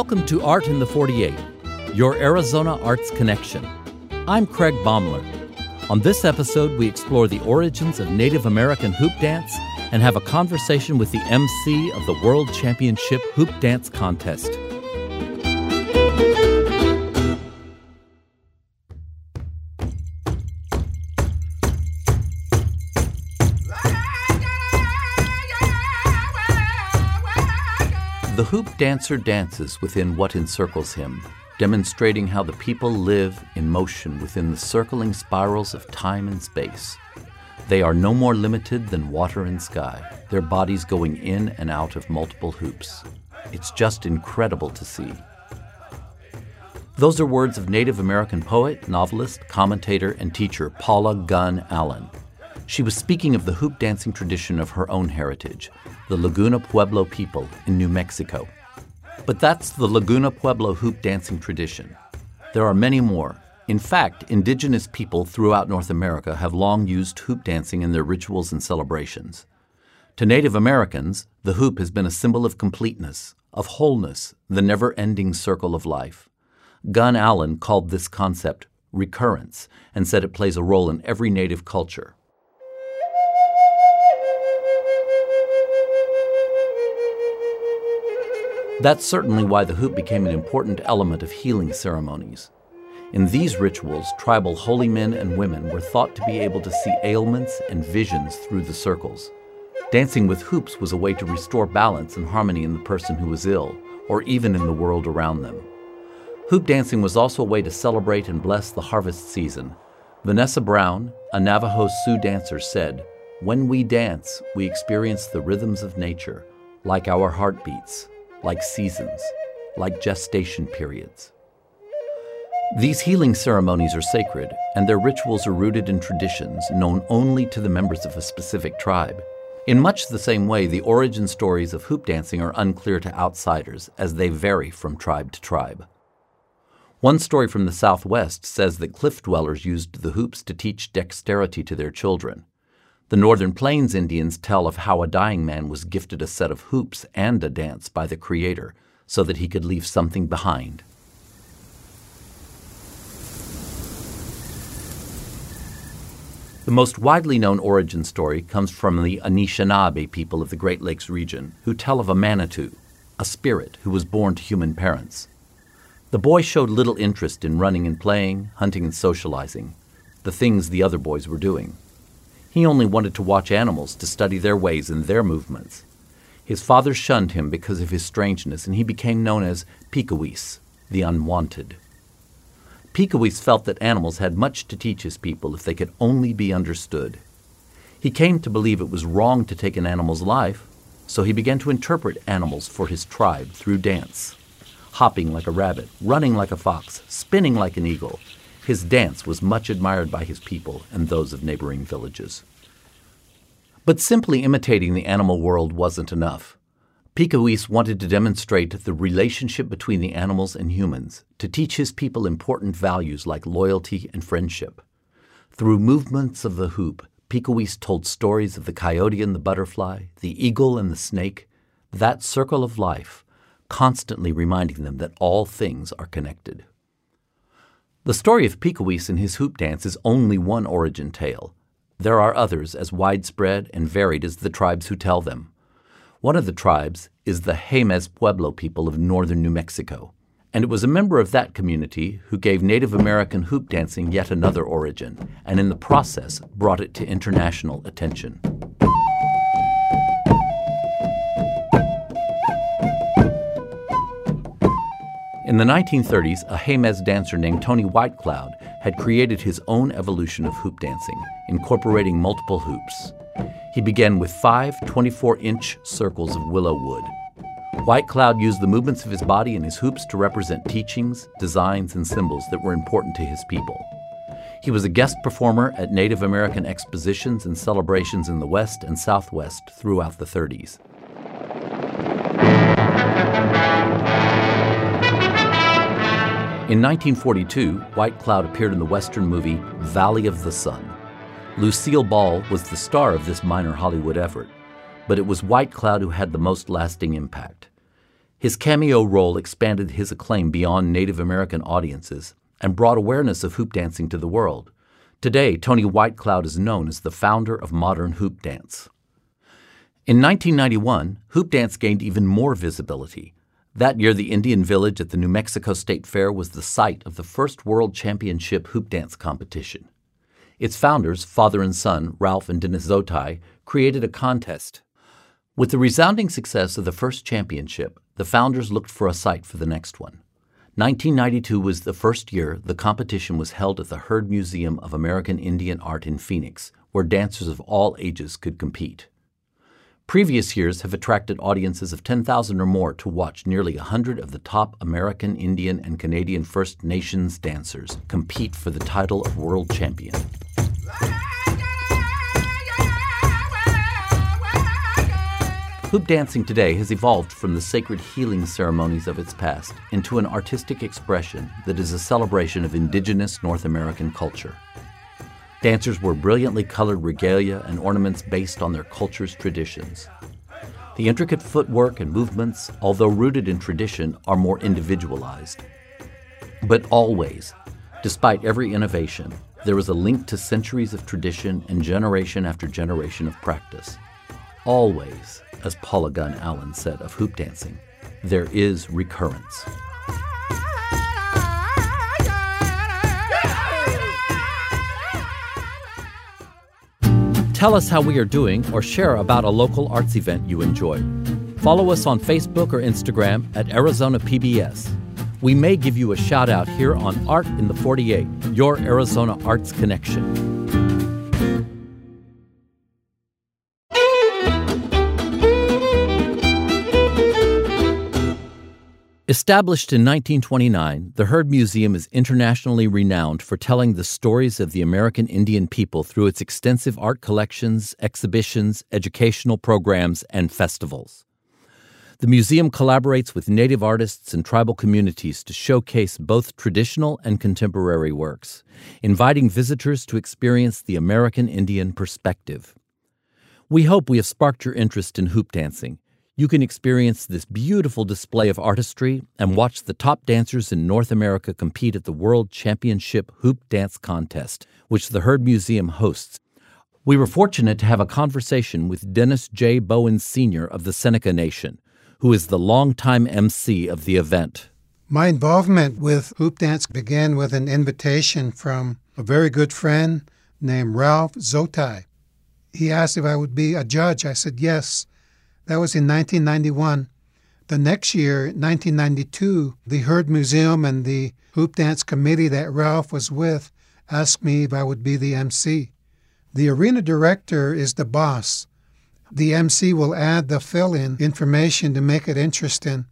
Welcome to Art in the 48, your Arizona Arts Connection. I'm Craig Baumler. On this episode, we explore the origins of Native American hoop dance and have a conversation with the MC of the World Championship Hoop Dance Contest. The hoop dancer dances within what encircles him, demonstrating how the people live in motion within the circling spirals of time and space. They are no more limited than water and sky, their bodies going in and out of multiple hoops. It's just incredible to see. Those are words of Native American poet, novelist, commentator, and teacher Paula Gunn Allen. She was speaking of the hoop dancing tradition of her own heritage, the Laguna Pueblo people in New Mexico. But that's the Laguna Pueblo hoop dancing tradition. There are many more. In fact, indigenous people throughout North America have long used hoop dancing in their rituals and celebrations. To Native Americans, the hoop has been a symbol of completeness, of wholeness, the never ending circle of life. Gunn Allen called this concept recurrence and said it plays a role in every Native culture. That's certainly why the hoop became an important element of healing ceremonies. In these rituals, tribal holy men and women were thought to be able to see ailments and visions through the circles. Dancing with hoops was a way to restore balance and harmony in the person who was ill, or even in the world around them. Hoop dancing was also a way to celebrate and bless the harvest season. Vanessa Brown, a Navajo Sioux dancer, said, When we dance, we experience the rhythms of nature, like our heartbeats like seasons, like gestation periods. These healing ceremonies are sacred, and their rituals are rooted in traditions known only to the members of a specific tribe. In much the same way, the origin stories of hoop dancing are unclear to outsiders as they vary from tribe to tribe. One story from the Southwest says that cliff dwellers used the hoops to teach dexterity to their children. The Northern Plains Indians tell of how a dying man was gifted a set of hoops and a dance by the Creator so that he could leave something behind. The most widely known origin story comes from the Anishinaabe people of the Great Lakes region, who tell of a Manitou, a spirit who was born to human parents. The boy showed little interest in running and playing, hunting and socializing, the things the other boys were doing. He only wanted to watch animals to study their ways and their movements. His father shunned him because of his strangeness, and he became known as Pukawiss, the unwanted. Pukawiss felt that animals had much to teach his people if they could only be understood. He came to believe it was wrong to take an animal's life, so he began to interpret animals for his tribe through dance. Hopping like a rabbit, running like a fox, spinning like an eagle, his dance was much admired by his people and those of neighboring villages. But simply imitating the animal world wasn't enough. Pukawiss wanted to demonstrate the relationship between the animals and humans, to teach his people important values like loyalty and friendship. Through movements of the hoop, Pukawiss told stories of the coyote and the butterfly, the eagle and the snake, that circle of life, constantly reminding them that all things are connected. The story of Pukawiss and his hoop dance is only one origin tale. There are others as widespread and varied as the tribes who tell them. One of the tribes is the Jemez Pueblo people of northern New Mexico, and it was a member of that community who gave Native American hoop dancing yet another origin, and in the process brought it to international attention. In the 1930s, a Jemez dancer named Tony Whitecloud had created his own evolution of hoop dancing, incorporating multiple hoops. He began with five 24 inch circles of willow wood. Whitecloud used the movements of his body and his hoops to represent teachings, designs, and symbols that were important to his people. He was a guest performer at Native American expositions and celebrations in the West and Southwest throughout the 30s. In 1942, White Cloud appeared in the Western movie Valley of the Sun. Lucille Ball was the star of this minor Hollywood effort, but it was White Cloud who had the most lasting impact. His cameo role expanded his acclaim beyond Native American audiences and brought awareness of hoop dancing to the world. Today, Tony White Cloud is known as the founder of modern hoop dance. In 1991, hoop dance gained even more visibility. That year, the Indian Village at the New Mexico State Fair was the site of the first World Championship hoop dance competition. Its founders, father and son, Ralph and Dennis Zotigh, created a contest. With the resounding success of the first championship, the founders looked for a site for the next one. 1992 was the first year the competition was held at the Heard Museum of American Indian Art in Phoenix, where dancers of all ages could compete. Previous years have attracted audiences of 10,000 or more to watch nearly 100 of the top American, Indian, and Canadian First Nations dancers compete for the title of world champion. Hoop dancing today has evolved from the sacred healing ceremonies of its past into an artistic expression that is a celebration of indigenous North American culture. Dancers wear brilliantly colored regalia and ornaments based on their culture's traditions. The intricate footwork and movements, although rooted in tradition, are more individualized. But always, despite every innovation, there is a link to centuries of tradition and generation after generation of practice. Always, as Paula Gunn Allen said of hoop dancing, there is recurrence. Tell us how we are doing or share about a local arts event you enjoyed. Follow us on Facebook or Instagram at Arizona PBS. We may give you a shout out here on Art in the 48, your Arizona Arts Connection. Established in 1929, the Heard Museum is internationally renowned for telling the stories of the American Indian people through its extensive art collections, exhibitions, educational programs, and festivals. The museum collaborates with Native artists and tribal communities to showcase both traditional and contemporary works, inviting visitors to experience the American Indian perspective. We hope we have sparked your interest in hoop dancing you can experience this beautiful display of artistry and watch the top dancers in North America compete at the World Championship Hoop Dance Contest, which the Heard Museum hosts. We were fortunate to have a conversation with Dennis J. Bowen Sr. of the Seneca Nation, who is the longtime MC of the event. My involvement with hoop dance began with an invitation from a very good friend named Ralph Zotigh. He asked if I would be a judge. I said yes. That was in 1991. The next year, 1992, the Heard Museum and the Hoop Dance Committee that Ralph was with asked me if I would be the MC. The arena director is the boss. The MC will add the fill in information to make it interesting,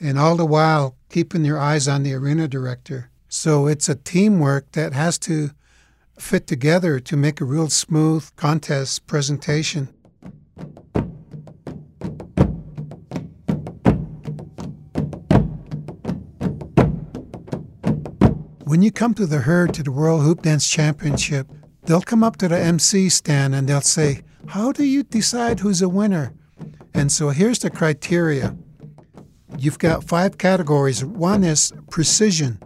and all the while keeping your eyes on the arena director. So it's a teamwork that has to fit together to make a real smooth contest presentation. When you come to the Heard to the World Hoop Dance Championship, they'll come up to the MC stand and they'll say, How do you decide who's a winner? And so here's the criteria you've got five categories. One is precision,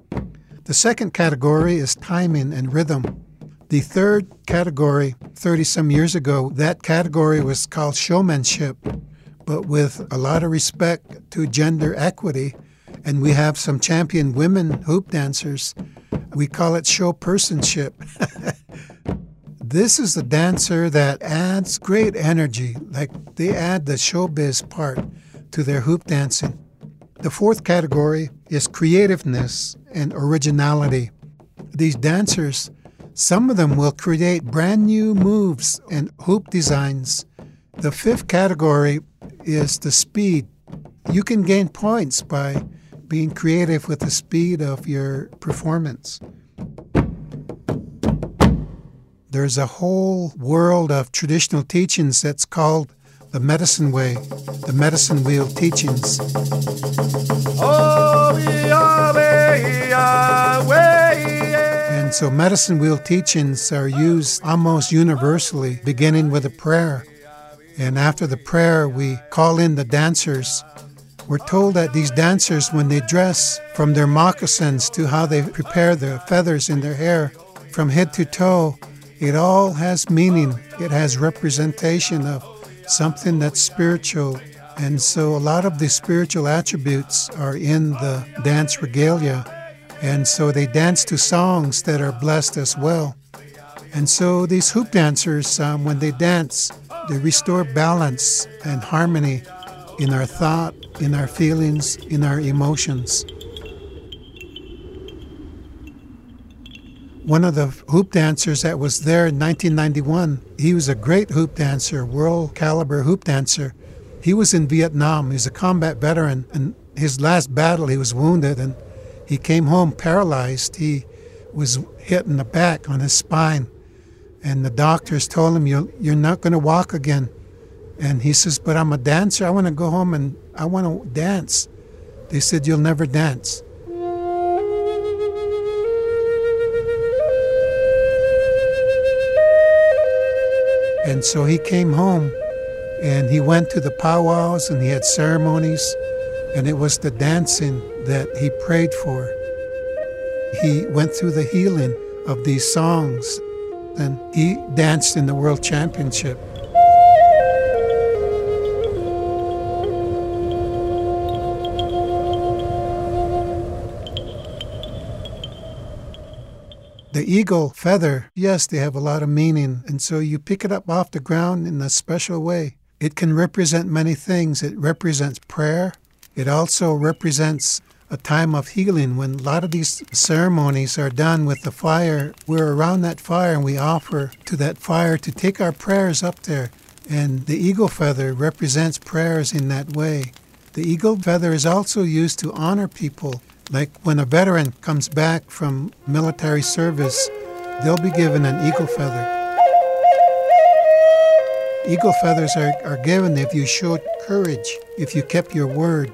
the second category is timing and rhythm. The third category, 30 some years ago, that category was called showmanship, but with a lot of respect to gender equity. And we have some champion women hoop dancers we call it show personship. this is the dancer that adds great energy, like they add the showbiz part to their hoop dancing. The fourth category is creativeness and originality. These dancers, some of them will create brand new moves and hoop designs. The fifth category is the speed. You can gain points by being creative with the speed of your performance. There's a whole world of traditional teachings that's called the medicine way, the medicine wheel teachings. And so medicine wheel teachings are used almost universally, beginning with a prayer. And after the prayer, we call in the dancers We're told that these dancers, when they dress, from their moccasins to how they prepare the feathers in their hair, from head to toe, it all has meaning. It has representation of something that's spiritual. And so a lot of the spiritual attributes are in the dance regalia. And so they dance to songs that are blessed as well. And so these hoop dancers, um, when they dance, they restore balance and harmony in our thought, in our feelings, in our emotions. One of the hoop dancers that was there in 1991, he was a great hoop dancer, world caliber hoop dancer. He was in Vietnam. He's a combat veteran. And his last battle, he was wounded and he came home paralyzed. He was hit in the back on his spine. And the doctors told him, You're, you're not going to walk again. And he says, But I'm a dancer. I want to go home and I want to dance. They said, You'll never dance. And so he came home and he went to the powwows and he had ceremonies, and it was the dancing that he prayed for. He went through the healing of these songs and he danced in the World Championship. The eagle feather, yes, they have a lot of meaning. And so you pick it up off the ground in a special way. It can represent many things. It represents prayer. It also represents a time of healing when a lot of these ceremonies are done with the fire. We're around that fire and we offer to that fire to take our prayers up there. And the eagle feather represents prayers in that way. The eagle feather is also used to honor people like when a veteran comes back from military service, they'll be given an eagle feather. Eagle feathers are, are given if you showed courage, if you kept your word.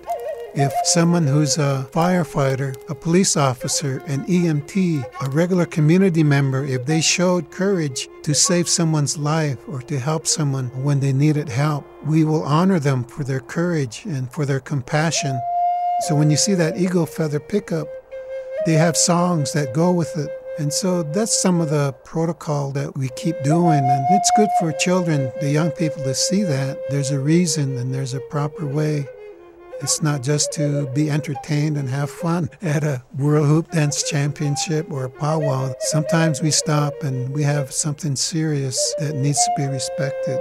If someone who's a firefighter, a police officer, an EMT, a regular community member, if they showed courage to save someone's life or to help someone when they needed help, we will honor them for their courage and for their compassion so when you see that eagle feather pickup, they have songs that go with it. And so that's some of the protocol that we keep doing. And it's good for children, the young people, to see that there's a reason and there's a proper way. It's not just to be entertained and have fun at a World Hoop Dance Championship or a powwow. Sometimes we stop and we have something serious that needs to be respected.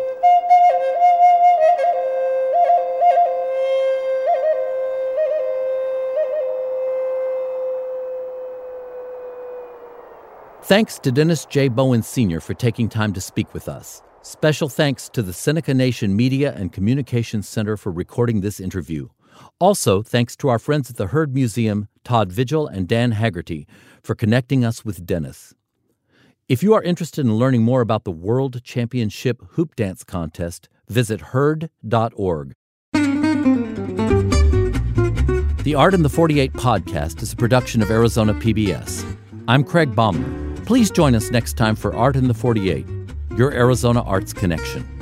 Thanks to Dennis J. Bowen Sr. for taking time to speak with us. Special thanks to the Seneca Nation Media and Communications Center for recording this interview. Also, thanks to our friends at the Heard Museum, Todd Vigil and Dan Haggerty, for connecting us with Dennis. If you are interested in learning more about the World Championship Hoop Dance Contest, visit heard.org. The Art in the 48 podcast is a production of Arizona PBS. I'm Craig Baumler. Please join us next time for Art in the 48, your Arizona Arts Connection.